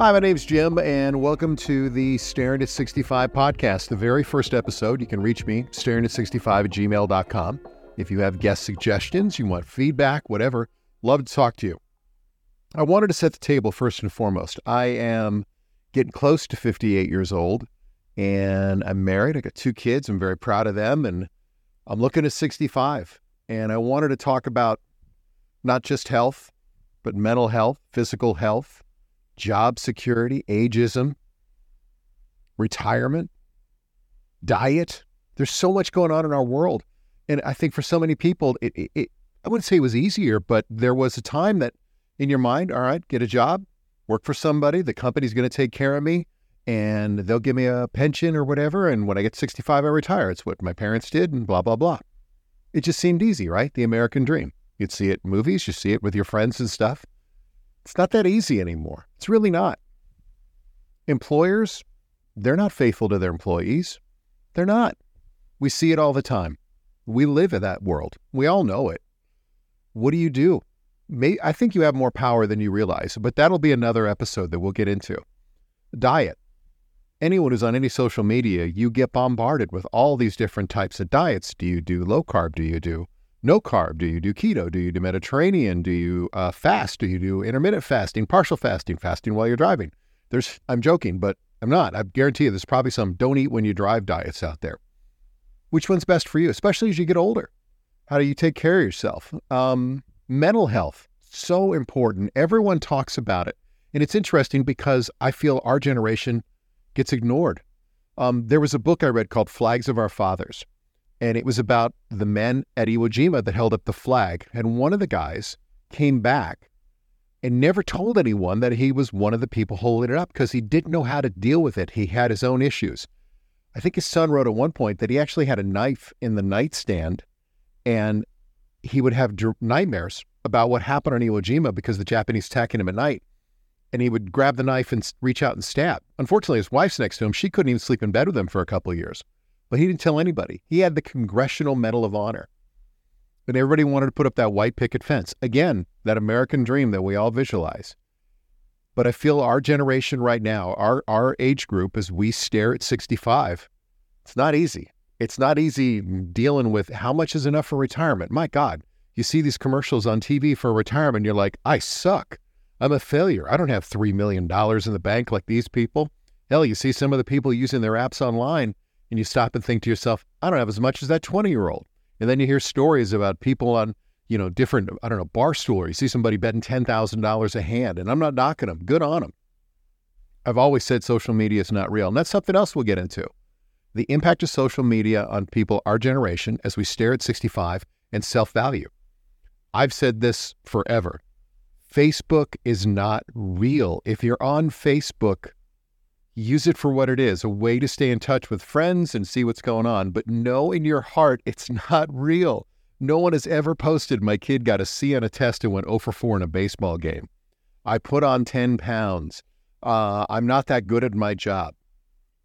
Hi, my name's Jim, and welcome to the Staring at 65 podcast, the very first episode. You can reach me, staring at 65 at gmail.com. If you have guest suggestions, you want feedback, whatever, love to talk to you. I wanted to set the table first and foremost. I am getting close to 58 years old, and I'm married. I got two kids. I'm very proud of them, and I'm looking at 65. And I wanted to talk about not just health, but mental health, physical health job security, ageism, retirement, diet. There's so much going on in our world. And I think for so many people, it, it, it, I wouldn't say it was easier, but there was a time that in your mind, all right, get a job, work for somebody, the company's going to take care of me, and they'll give me a pension or whatever. And when I get 65, I retire. It's what my parents did, and blah, blah, blah. It just seemed easy, right? The American dream. You'd see it in movies, you see it with your friends and stuff. It's not that easy anymore. It's really not. Employers, they're not faithful to their employees. They're not. We see it all the time. We live in that world. We all know it. What do you do? May, I think you have more power than you realize, but that'll be another episode that we'll get into. Diet. Anyone who's on any social media, you get bombarded with all these different types of diets. Do you do low carb? Do you do no carb? Do you do keto? Do you do Mediterranean? Do you uh, fast? Do you do intermittent fasting, partial fasting, fasting while you're driving? There's, I'm joking, but I'm not. I guarantee you there's probably some don't eat when you drive diets out there. Which one's best for you, especially as you get older? How do you take care of yourself? Um, mental health, so important. Everyone talks about it. And it's interesting because I feel our generation gets ignored. Um, there was a book I read called Flags of Our Fathers and it was about the men at Iwo Jima that held up the flag. And one of the guys came back and never told anyone that he was one of the people holding it up because he didn't know how to deal with it. He had his own issues. I think his son wrote at one point that he actually had a knife in the nightstand and he would have nightmares about what happened on Iwo Jima because the Japanese attacking him at night. And he would grab the knife and reach out and stab. Unfortunately, his wife's next to him. She couldn't even sleep in bed with him for a couple of years. But he didn't tell anybody. He had the Congressional Medal of Honor. And everybody wanted to put up that white picket fence. Again, that American dream that we all visualize. But I feel our generation right now, our, our age group, as we stare at 65, it's not easy. It's not easy dealing with how much is enough for retirement. My God, you see these commercials on TV for retirement, you're like, I suck. I'm a failure. I don't have $3 million in the bank like these people. Hell, you see some of the people using their apps online and you stop and think to yourself, I don't have as much as that 20 year old. And then you hear stories about people on, you know, different, I don't know, bar stool. You see somebody betting $10,000 a hand, and I'm not knocking them. Good on them. I've always said social media is not real. And that's something else we'll get into. The impact of social media on people our generation as we stare at 65 and self value. I've said this forever. Facebook is not real. If you're on Facebook, use it for what it is a way to stay in touch with friends and see what's going on. But know in your heart it's not real. No one has ever posted, my kid got a C on a test and went 0 for 4 in a baseball game. I put on 10 pounds. Uh, I'm not that good at my job.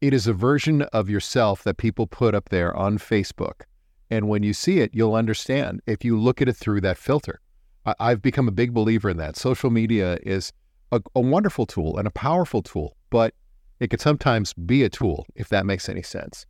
It is a version of yourself that people put up there on Facebook. And when you see it, you'll understand if you look at it through that filter. I- have become a big believer in that. Social media is a, a wonderful tool and a powerful tool, but it could sometimes be a tool, if that makes any sense.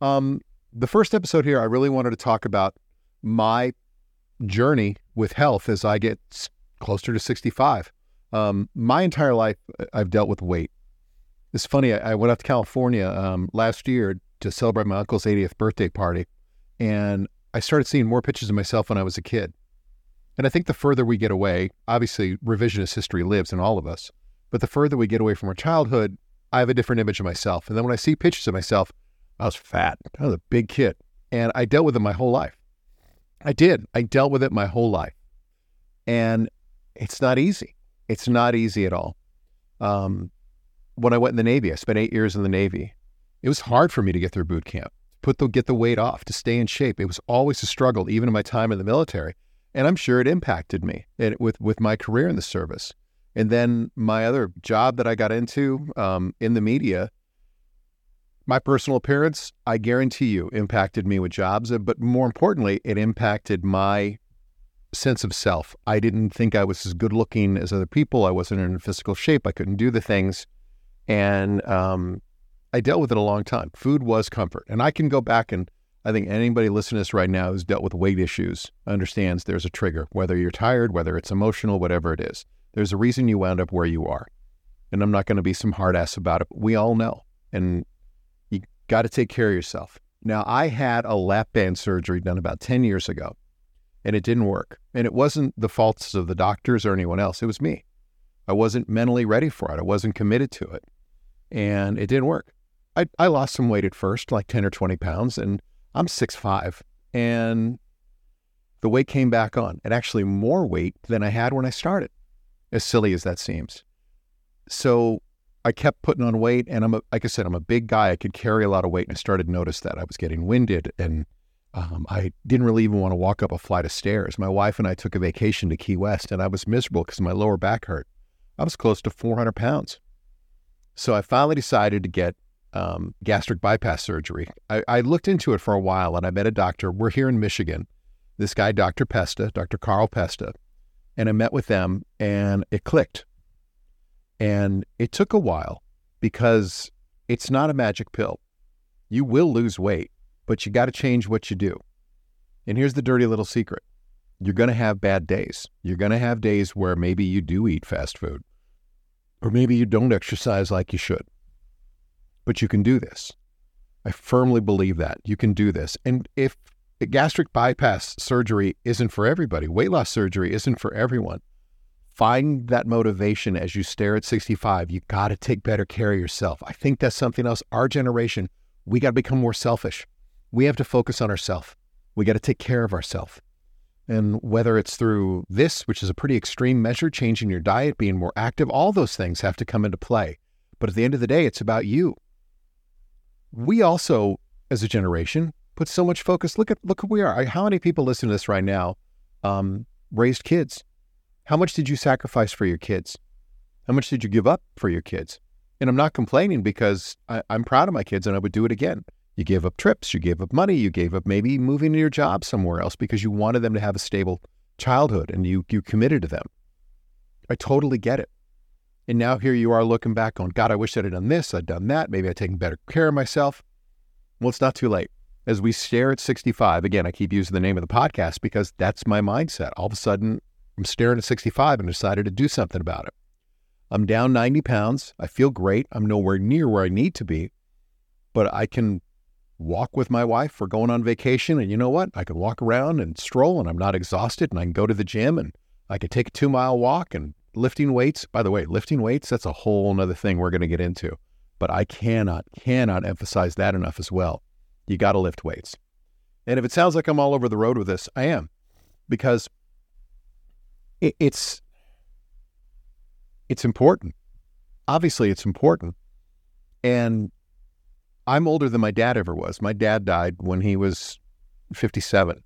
Um, the first episode here, I really wanted to talk about my journey with health as I get closer to 65. Um, my entire life, uh, I've dealt with weight. It's funny, I, I went out to California um, last year to celebrate my uncle's 80th birthday party, and I started seeing more pictures of myself when I was a kid. And I think the further we get away, obviously revisionist history lives in all of us, but the further we get away from our childhood, I have a different image of myself. And then when I see pictures of myself, I was fat. I was a big kid. And I dealt with it my whole life. I did. I dealt with it my whole life. And it's not easy. It's not easy at all. Um, when I went in the Navy, I spent eight years in the Navy. It was hard for me to get through boot camp, put the get the weight off, to stay in shape. It was always a struggle, even in my time in the military. And I'm sure it impacted me with with my career in the service. And then my other job that I got into um, in the media, my personal appearance, I guarantee you, impacted me with jobs. But more importantly, it impacted my sense of self. I didn't think I was as good looking as other people. I wasn't in physical shape. I couldn't do the things. And um, I dealt with it a long time. Food was comfort. And I can go back and I think anybody listening to this right now who's dealt with weight issues understands there's a trigger, whether you're tired, whether it's emotional, whatever it is. There's a reason you wound up where you are. And I'm not going to be some hard ass about it. We all know. And you got to take care of yourself. Now, I had a lap band surgery done about 10 years ago, and it didn't work. And it wasn't the faults of the doctors or anyone else, it was me. I wasn't mentally ready for it, I wasn't committed to it, and it didn't work. I, I lost some weight at first, like 10 or 20 pounds, and I'm 6'5, and the weight came back on, and actually more weight than I had when I started, as silly as that seems. So I kept putting on weight, and I'm a, like I said, I'm a big guy. I could carry a lot of weight, and I started to notice that I was getting winded, and um, I didn't really even want to walk up a flight of stairs. My wife and I took a vacation to Key West, and I was miserable because my lower back hurt. I was close to 400 pounds, so I finally decided to get um, gastric bypass surgery. I, I looked into it for a while, and I met a doctor. We're here in Michigan. This guy, Dr. Pesta, Dr. Carl Pesta, and I met with them, and it clicked and it took a while because it's not a magic pill. You will lose weight, but you got to change what you do. And here's the dirty little secret you're going to have bad days. You're going to have days where maybe you do eat fast food, or maybe you don't exercise like you should. But you can do this. I firmly believe that you can do this. And if gastric bypass surgery isn't for everybody, weight loss surgery isn't for everyone, find that motivation as you stare at 65. You got to take better care of yourself. I think that's something else. Our generation, we got to become more selfish. We have to focus on ourselves. We got to take care of ourselves. And whether it's through this, which is a pretty extreme measure, changing your diet, being more active, all those things have to come into play. But at the end of the day, it's about you. We also, as a generation, put so much focus. Look at look who we are. How many people listen to this right now um, raised kids? How much did you sacrifice for your kids? How much did you give up for your kids? And I'm not complaining because I, am proud of my kids and I would do it again. You gave up trips, you gave up money, you gave up maybe moving to your job somewhere else because you wanted them to have a stable childhood and you you committed to them. I totally get it. And now here you are looking back on, God, I wish I'd have done this, I'd done that, maybe I'd taken better care of myself. Well, it's not too late. As we stare at 65, again, I keep using the name of the podcast because that's my mindset. All of a sudden, I'm staring at 65 and decided to do something about it. I'm down 90 pounds. I feel great. I'm nowhere near where I need to be, but I can walk with my wife. We're going on vacation. And you know what? I can walk around and stroll and I'm not exhausted and I can go to the gym and I can take a two mile walk and lifting weights. By the way, lifting weights, that's a whole other thing we're going to get into. But I cannot, cannot emphasize that enough as well. You got to lift weights. And if it sounds like I'm all over the road with this, I am because it, it's it's important. Obviously, it's important. And I'm older than my dad ever was. My dad died when he was 57.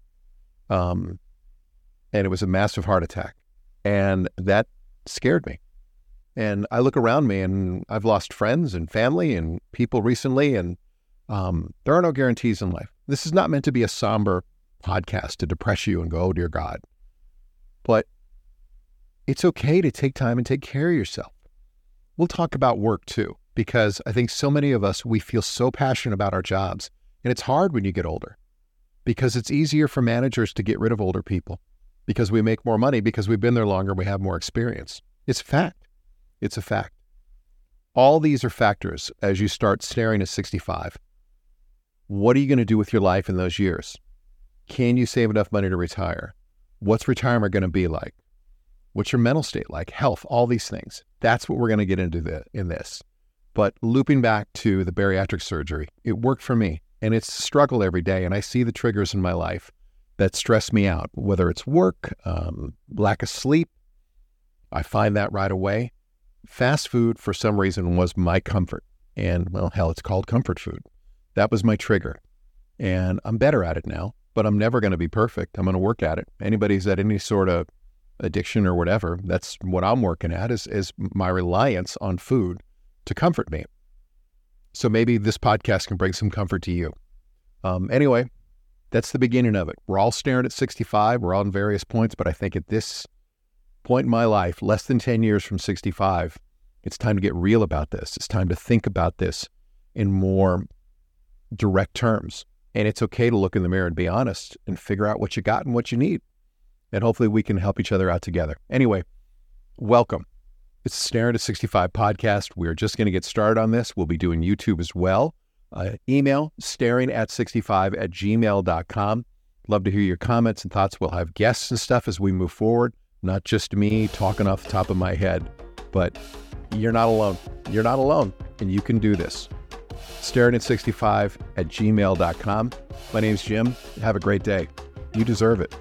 Um, and it was a massive heart attack. And that scared me. And I look around me and I've lost friends and family and people recently, and um, there are no guarantees in life. This is not meant to be a somber podcast to depress you and go, oh, dear God. But it's okay to take time and take care of yourself. We'll talk about work too, because I think so many of us, we feel so passionate about our jobs. And it's hard when you get older because it's easier for managers to get rid of older people because we make more money because we've been there longer, we have more experience. It's a fact. It's a fact. All these are factors as you start staring at 65. What are you going to do with your life in those years? Can you save enough money to retire? What's retirement going to be like? What's your mental state like? Health, all these things. That's what we're going to get into the, in this. But looping back to the bariatric surgery, it worked for me and it's a struggle every day. And I see the triggers in my life that stress me out, whether it's work, um, lack of sleep. I find that right away. Fast food, for some reason, was my comfort. And well, hell, it's called comfort food. That was my trigger. And I'm better at it now, but I'm never going to be perfect. I'm going to work at it. Anybody's at any sort of addiction or whatever, that's what I'm working at is, is my reliance on food to comfort me. So maybe this podcast can bring some comfort to you. Um, anyway, That's the beginning of it. We're all staring at 65. We're all in various points, but I think at this point in my life, less than 10 years from 65, it's time to get real about this. It's time to think about this in more direct terms. And it's okay to look in the mirror and be honest and figure out what you got and what you need. And hopefully we can help each other out together. Anyway, welcome. It's Staring at 65 podcast. We're just going to get started on this. We'll be doing YouTube as well. Uh, email staring at 65 at gmail.com. Love to hear your comments and thoughts. We'll have guests and stuff as we move forward, not just me talking off the top of my head, but you're not alone. You're not alone, and you can do this. Staring at 65 at gmail.com. My name's Jim. Have a great day. You deserve it.